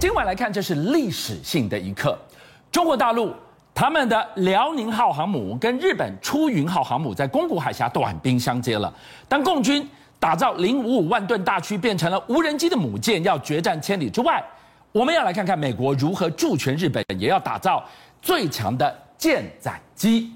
今晚来看，这是历史性的一刻。中国大陆他们的辽宁号航母跟日本出云号航母在宫古海峡短兵相接了。当共军打造零五五万吨大驱变成了无人机的母舰，要决战千里之外，我们要来看看美国如何助拳日本，也要打造最强的舰载机。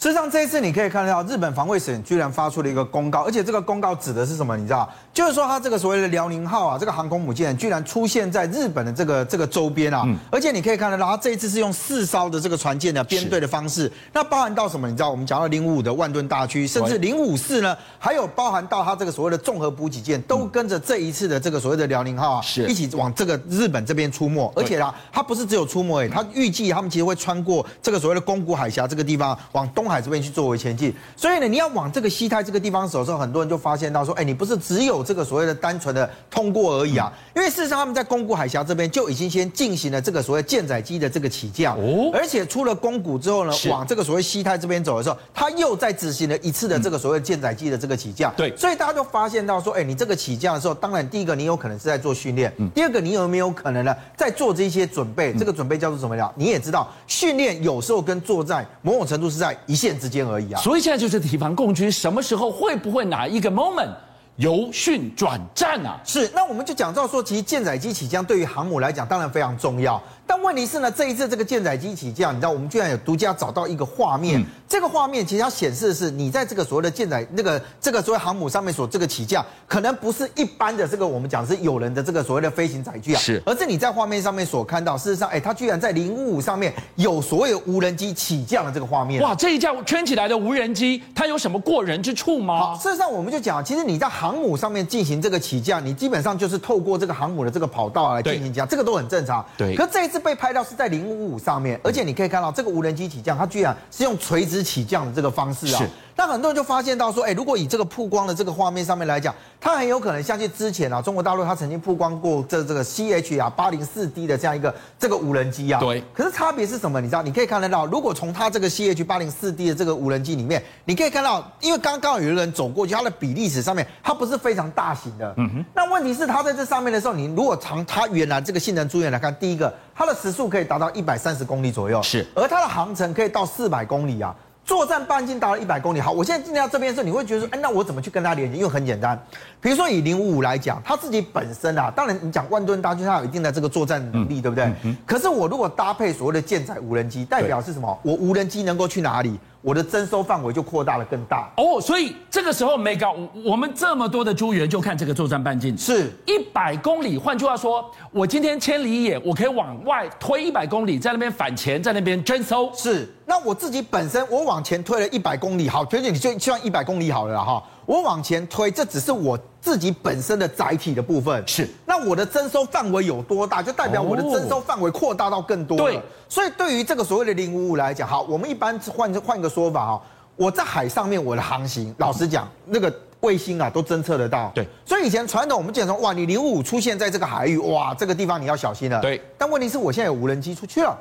事实上，这一次你可以看到，日本防卫省居然发出了一个公告，而且这个公告指的是什么？你知道，就是说它这个所谓的辽宁号啊，这个航空母舰居然出现在日本的这个这个周边啊，而且你可以看得到，它这一次是用四艘的这个船舰的编队的方式，那包含到什么？你知道，我们讲到零五五的万吨大驱，甚至零五四呢，还有包含到它这个所谓的综合补给舰，都跟着这一次的这个所谓的辽宁号啊，一起往这个日本这边出没，而且啊，它不是只有出没，哎，它预计他们其实会穿过这个所谓的宫古海峡这个地方，往东海这边去作为前。前进，所以呢，你要往这个西太这个地方走的时候，很多人就发现到说，哎，你不是只有这个所谓的单纯的通过而已啊，因为事实上他们在宫古海峡这边就已经先进行了这个所谓舰载机的这个起降，哦，而且出了宫古之后呢，往这个所谓西太这边走的时候，他又在执行了一次的这个所谓舰载机的这个起降，对，所以大家就发现到说，哎，你这个起降的时候，当然第一个你有可能是在做训练，第二个你有没有可能呢在做这些准备？这个准备叫做什么呀？你也知道，训练有时候跟作战某种程度是在一线之间而已啊。所以现在就是提防共军什么时候会不会哪一个 moment 由训转战啊？是，那我们就讲到说，其实舰载机起降对于航母来讲当然非常重要。但问题是呢，这一次这个舰载机起降，你知道，我们居然有独家找到一个画面。嗯、这个画面其实它显示的是，你在这个所谓的舰载那个这个所谓航母上面所这个起降，可能不是一般的这个我们讲是有人的这个所谓的飞行载具啊，是，而是你在画面上面所看到，事实上，哎，它居然在零五五上面有所谓无人机起降的这个画面。哇，这一架圈起来的无人机，它有什么过人之处吗？好，事实上，我们就讲，其实你在航母上面进行这个起降，你基本上就是透过这个航母的这个跑道来进行起降，这个都很正常。对，可这一被拍到是在零。零五五上面，而且你可以看到这个无人机起降，它居然是用垂直起降的这个方式啊。那很多人就发现到说，哎，如果以这个曝光的这个画面上面来讲，它很有可能像是之前啊，中国大陆它曾经曝光过这这个 CH 啊八零四 D 的这样一个这个无人机啊。对。可是差别是什么？你知道？你可以看得到，如果从它这个 CH 八零四 D 的这个无人机里面，你可以看到，因为刚刚有一个人走过去，它的比例尺上面它不是非常大型的。嗯哼。那问题是它在这上面的时候，你如果从它原来这个性能资源来看，第一个它的时速可以达到一百三十公里左右，是。而它的航程可以到四百公里啊。作战半径达到一百公里。好，我现在进到这边的时候，你会觉得说，哎，那我怎么去跟他连接？因为很简单，比如说以零五五来讲，它自己本身啊，当然你讲万吨大军，它有一定的这个作战能力，对不对？可是我如果搭配所谓的舰载无人机，代表是什么？我无人机能够去哪里？我的征收范围就扩大了更大哦，所以这个时候没搞，我们这么多的诸元就看这个作战半径是一百公里。换句话说，我今天千里眼，我可以往外推一百公里，在那边反潜，在那边征收。是，那我自己本身我往前推了一百公里，好，推进你就算一百公里好了哈。我往前推，这只是我自己本身的载体的部分。是，那我的征收范围有多大，就代表我的征收范围扩大到更多了。对，所以对于这个所谓的零五五来讲，好，我们一般换换个说法哈，我在海上面我的航行，老实讲，那个卫星啊都侦测得到。对，所以以前传统我们讲说，哇，你零五五出现在这个海域，哇，这个地方你要小心了。对，但问题是我现在有无人机出去了。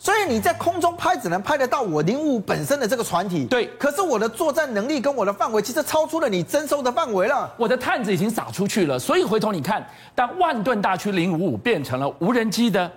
所以你在空中拍只能拍得到我零五本身的这个船体，对。可是我的作战能力跟我的范围其实超出了你征收的范围了。我的探子已经撒出去了，所以回头你看，当万吨大驱零五五变成了无人机的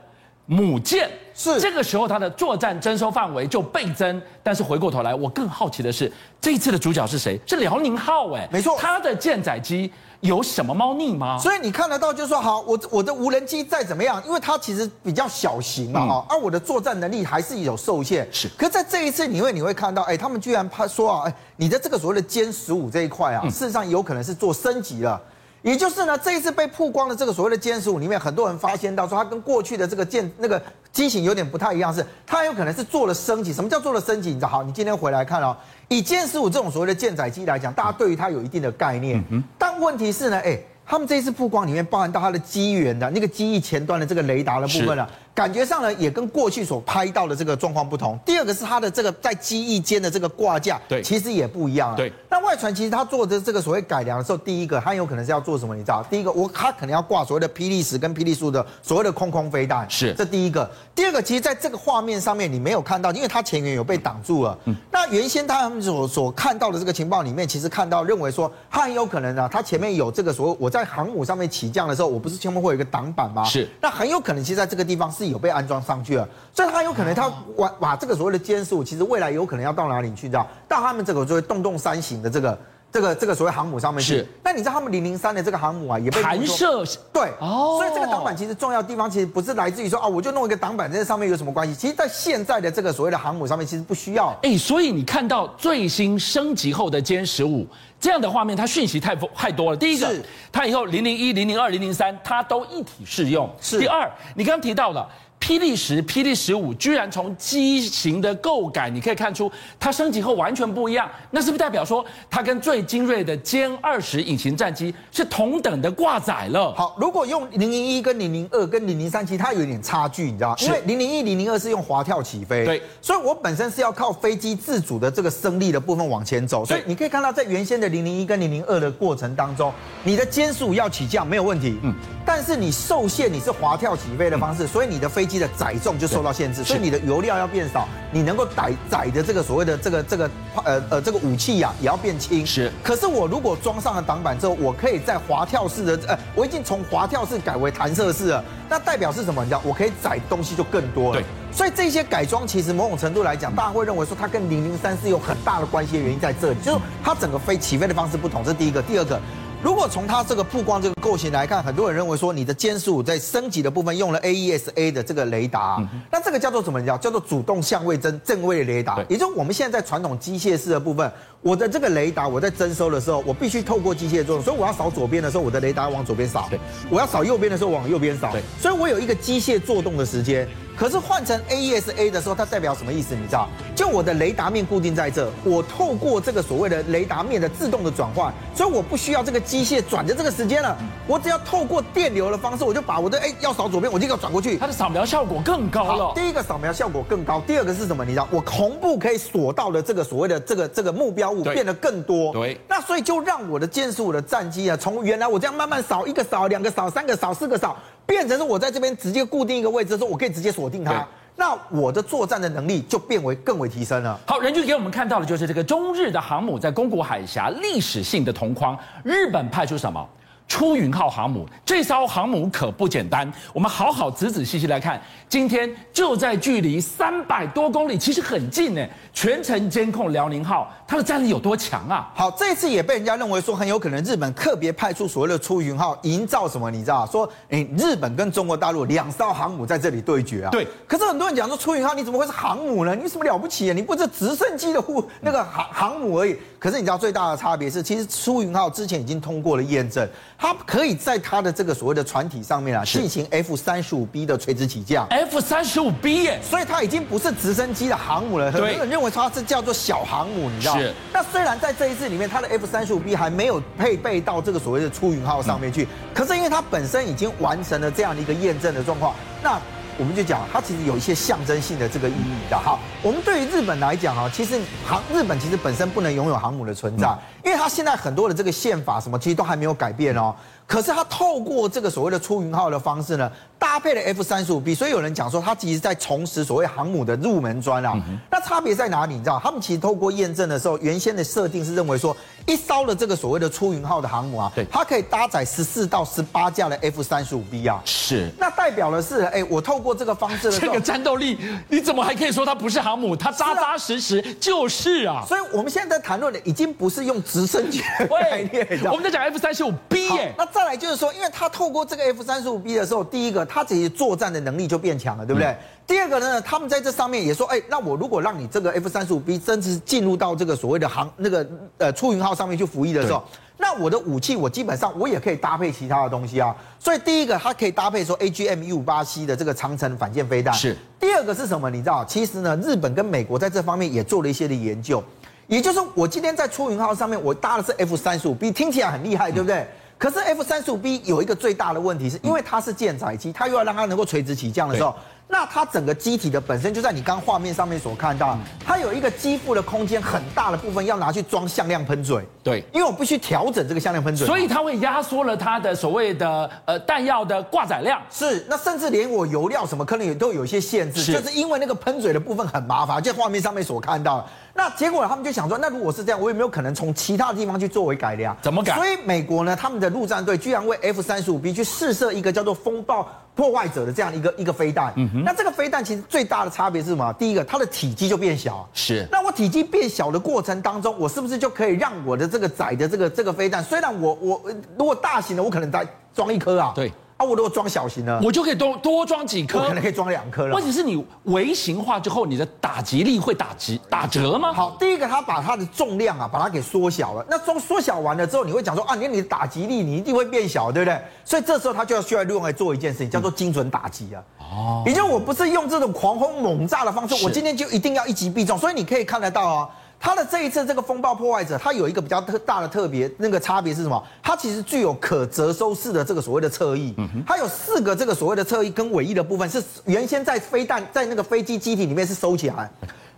母舰，是这个时候它的作战征收范围就倍增。但是回过头来，我更好奇的是，这一次的主角是谁？是辽宁号，哎，没错，它的舰载机。有什么猫腻吗？所以你看得到，就是说，好，我我的无人机再怎么样，因为它其实比较小型嘛，哈、嗯，而我的作战能力还是有受限。是，可是在这一次，你会你会看到，哎，他们居然怕说啊，哎，你的这个所谓的歼十五这一块啊，事实上有可能是做升级了。也就是呢，这一次被曝光的这个所谓的歼十五里面，很多人发现到说，它跟过去的这个舰那个机型有点不太一样，是它有可能是做了升级。什么叫做了升级？你知道？好，你今天回来看哦，以歼十五这种所谓的舰载机来讲，大家对于它有一定的概念。嗯。但问题是呢，哎，他们这一次曝光里面包含到它的机源的那个机翼前端的这个雷达的部分了，感觉上呢也跟过去所拍到的这个状况不同。第二个是它的这个在机翼间的这个挂架，对，其实也不一样啊。对，那外传其实它做的这个所谓改良的时候，第一个它有可能是要做什么？你知道？第一个我它可能要挂所谓的霹雳十跟霹雳十五的所谓的空空飞弹，是这第一个。第二个，其实在这个画面上面你没有看到，因为它前缘有被挡住了。嗯，那原先他们所所看到的这个情报里面，其实看到认为说它很有可能啊，它前面有这个所谓我在航母上面起降的时候，我不是前面会有一个挡板吗？是，那很有可能其实在这个地方是有被安装上去了，所以它有可能它把把这个所谓的监视，其实未来有可能要到哪里去？知道？到他们这个就会洞洞三型的这个。这个这个所谓航母上面去，那你知道他们零零三的这个航母啊，也被弹射对哦，所以这个挡板其实重要的地方其实不是来自于说啊，我就弄一个挡板在这上面有什么关系？其实，在现在的这个所谓的航母上面，其实不需要。哎，所以你看到最新升级后的歼十五这样的画面，它讯息太太多了。第一个，它以后零零一、零零二、零零三，它都一体适用。是。第二，你刚刚提到了。霹雳十、霹雳十五居然从机型的构改，你可以看出它升级后完全不一样。那是不是代表说它跟最精锐的歼二十隐形战机是同等的挂载了？好，如果用零零一跟零零二跟零零三，其实它有一点差距，你知道吗？因为零零一、零零二是用滑跳起飞，对，所以我本身是要靠飞机自主的这个升力的部分往前走。所以你可以看到，在原先的零零一跟零零二的过程当中，你的歼十五要起降没有问题，嗯，但是你受限，你是滑跳起飞的方式，所以你的飞机的载重就受到限制，所以你的油料要变少，你能够载载的这个所谓的这个这个呃呃这个武器呀、啊、也要变轻。是，可是我如果装上了挡板之后，我可以在滑跳式的呃，我已经从滑跳式改为弹射式了，那代表是什么？你知道，我可以载东西就更多了。对，所以这些改装其实某种程度来讲，大家会认为说它跟零零三是有很大的关系的原因在这里，就是它整个飞起飞的方式不同，这是第一个。第二个。如果从它这个曝光这个构型来看，很多人认为说你的歼十五在升级的部分用了 AESA 的这个雷达，嗯、那这个叫做什么？叫叫做主动相位侦正位雷达，也就是我们现在在传统机械式的部分，我的这个雷达我在征收的时候，我必须透过机械作用，所以我要扫左边的时候，我的雷达往左边扫；对我要扫右边的时候，往右边扫。对所以我有一个机械作动的时间。可是换成 AESA 的时候，它代表什么意思？你知道？就我的雷达面固定在这，我透过这个所谓的雷达面的自动的转换，所以我不需要这个机械转的这个时间了。我只要透过电流的方式，我就把我的哎要扫左边，我就要转过去。它的扫描效果更高了。第一个扫描效果更高，第二个是什么？你知道？我同步可以锁到的这个所谓的这个这个目标物变得更多。对。那所以就让我的歼十五的战机啊，从原来我这样慢慢扫一个扫两个扫三个扫四个扫，变成是我在这边直接固定一个位置的时候，我可以直接锁定它。那我的作战的能力就变为更为提升了。好，人均给我们看到的就是这个中日的航母在宫古海峡历史性的同框，日本派出什么？出云号航母，这艘航母可不简单。我们好好仔仔细细来看，今天就在距离三百多公里，其实很近呢。全程监控辽宁号，它的战力有多强啊？好，这次也被人家认为说很有可能日本特别派出所谓的出云号，营造什么？你知道？说，哎，日本跟中国大陆两艘航母在这里对决啊。对。可是很多人讲说，出云号你怎么会是航母呢？你什么了不起啊？你不是直升机的护那个航航母而已。可是你知道最大的差别是，其实出云号之前已经通过了验证。它可以在它的这个所谓的船体上面啊，进行 F 三十五 B 的垂直起降。F 三十五 B 耶，所以它已经不是直升机的航母了。很多人认为它是叫做小航母，你知道？是。那虽然在这一次里面，它的 F 三十五 B 还没有配备到这个所谓的出云号上面去，可是因为它本身已经完成了这样的一个验证的状况，那。我们就讲，它其实有一些象征性的这个意义的。好，我们对于日本来讲哈，其实航日本其实本身不能拥有航母的存在，因为它现在很多的这个宪法什么其实都还没有改变哦。可是它透过这个所谓的出云号的方式呢，搭配了 F 三十五 B，所以有人讲说它其实在重拾所谓航母的入门砖啊。那差别在哪里？你知道，他们其实透过验证的时候，原先的设定是认为说，一艘的这个所谓的出云号的航母啊，对，它可以搭载十四到十八架的 F 三十五 B 啊。是。那代表的是，哎，我透过这个方式的这个战斗力，你怎么还可以说它不是航母？它扎扎实实就是啊。所以我们现在在谈论的已经不是用直升机的概念，我们在讲 F 三十五 B 耶。那再来就是说，因为他透过这个 F 三十五 B 的时候，第一个，他自己作战的能力就变强了，对不对？嗯、第二个呢，他们在这上面也说，哎，那我如果让你这个 F 三十五 B 真是进入到这个所谓的航那个呃出云号上面去服役的时候，那我的武器我基本上我也可以搭配其他的东西啊。所以第一个，它可以搭配说 AGM 一五八 C 的这个长城反舰飞弹。是。第二个是什么？你知道，其实呢，日本跟美国在这方面也做了一些的研究，也就是说，我今天在出云号上面我搭的是 F 三十五 B，听起来很厉害，对不对？嗯可是 F 三十五 B 有一个最大的问题，是因为它是舰载机，它又要让它能够垂直起降的时候，那它整个机体的本身就在你刚画面上面所看到，它有一个机腹的空间很大的部分要拿去装向量喷嘴。对，因为我必须调整这个向量喷嘴，所以它会压缩了它的所谓的呃弹药的挂载量。是，那甚至连我油料什么可能也都有一些限制，是就是因为那个喷嘴的部分很麻烦，就画面上面所看到。那结果他们就想说，那如果是这样，我有没有可能从其他地方去作为改良？怎么改？所以美国呢，他们的陆战队居然为 F 三十五 B 去试射一个叫做风暴破坏者的这样一个一个飞弹。嗯哼。那这个飞弹其实最大的差别是什么？第一个，它的体积就变小。是。那我体积变小的过程当中，我是不是就可以让我的这个载的这个这个飞弹，虽然我我如果大型的，我可能再装一颗啊。对。啊，我如果装小型的，我就可以多多装几颗，我可能可以装两颗了。问题是你微型化之后，你的打击力会打击打折吗？好，第一个，它把它的重量啊，把它给缩小了。那缩缩小完了之后，你会讲说啊，你你的打击力你一定会变小，对不对？所以这时候它就要需要用来做一件事情，叫做精准打击啊。哦，也就我不是用这种狂轰猛炸的方式，我今天就一定要一击必中。所以你可以看得到啊。它的这一次这个风暴破坏者，它有一个比较特大的特别，那个差别是什么？它其实具有可折收式的这个所谓的侧翼，它有四个这个所谓的侧翼跟尾翼的部分是原先在飞弹在那个飞机机体里面是收起来。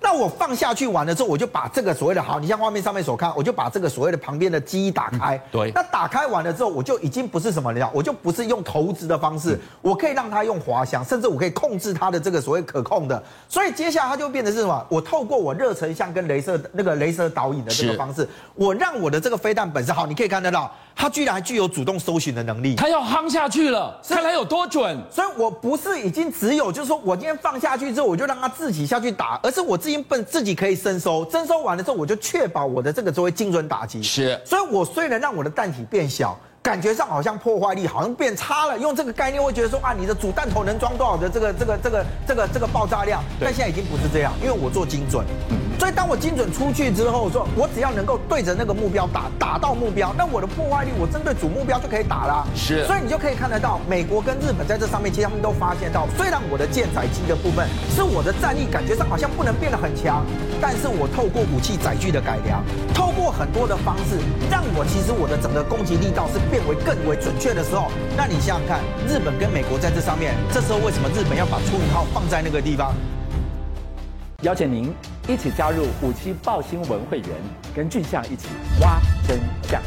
那我放下去完了之后，我就把这个所谓的好，你像画面上面所看，我就把这个所谓的旁边的机打开。对。那打开完了之后，我就已经不是什么了，我就不是用投掷的方式，我可以让它用滑翔，甚至我可以控制它的这个所谓可控的。所以接下来它就变成是什么？我透过我热成像跟镭射那个镭射导引的这个方式，我让我的这个飞弹本身好，你可以看得到。它居然还具有主动搜寻的能力，它要夯下去了，看来有多准。所以我不是已经只有，就是说我今天放下去之后，我就让它自己下去打，而是我自己本自己可以征收，征收完了之后，我就确保我的这个作为精准打击。是，所以我虽然让我的弹体变小，感觉上好像破坏力好像变差了。用这个概念会觉得说啊，你的主弹头能装多少的这个这个这个这个这个爆炸量？但现在已经不是这样，因为我做精准。嗯。所以当我精准出去之后，说我只要能够对着那个目标打，打到目标，那我的破坏力，我针对主目标就可以打了。是，所以你就可以看得到，美国跟日本在这上面，其实他们都发现到，虽然我的舰载机的部分是我的战力感觉上好像不能变得很强，但是我透过武器载具的改良，透过很多的方式，让我其实我的整个攻击力道是变为更为准确的时候，那你想想看，日本跟美国在这上面，这时候为什么日本要把出云号放在那个地方？邀请您一起加入五七报新闻会员，跟俊相一起挖真相。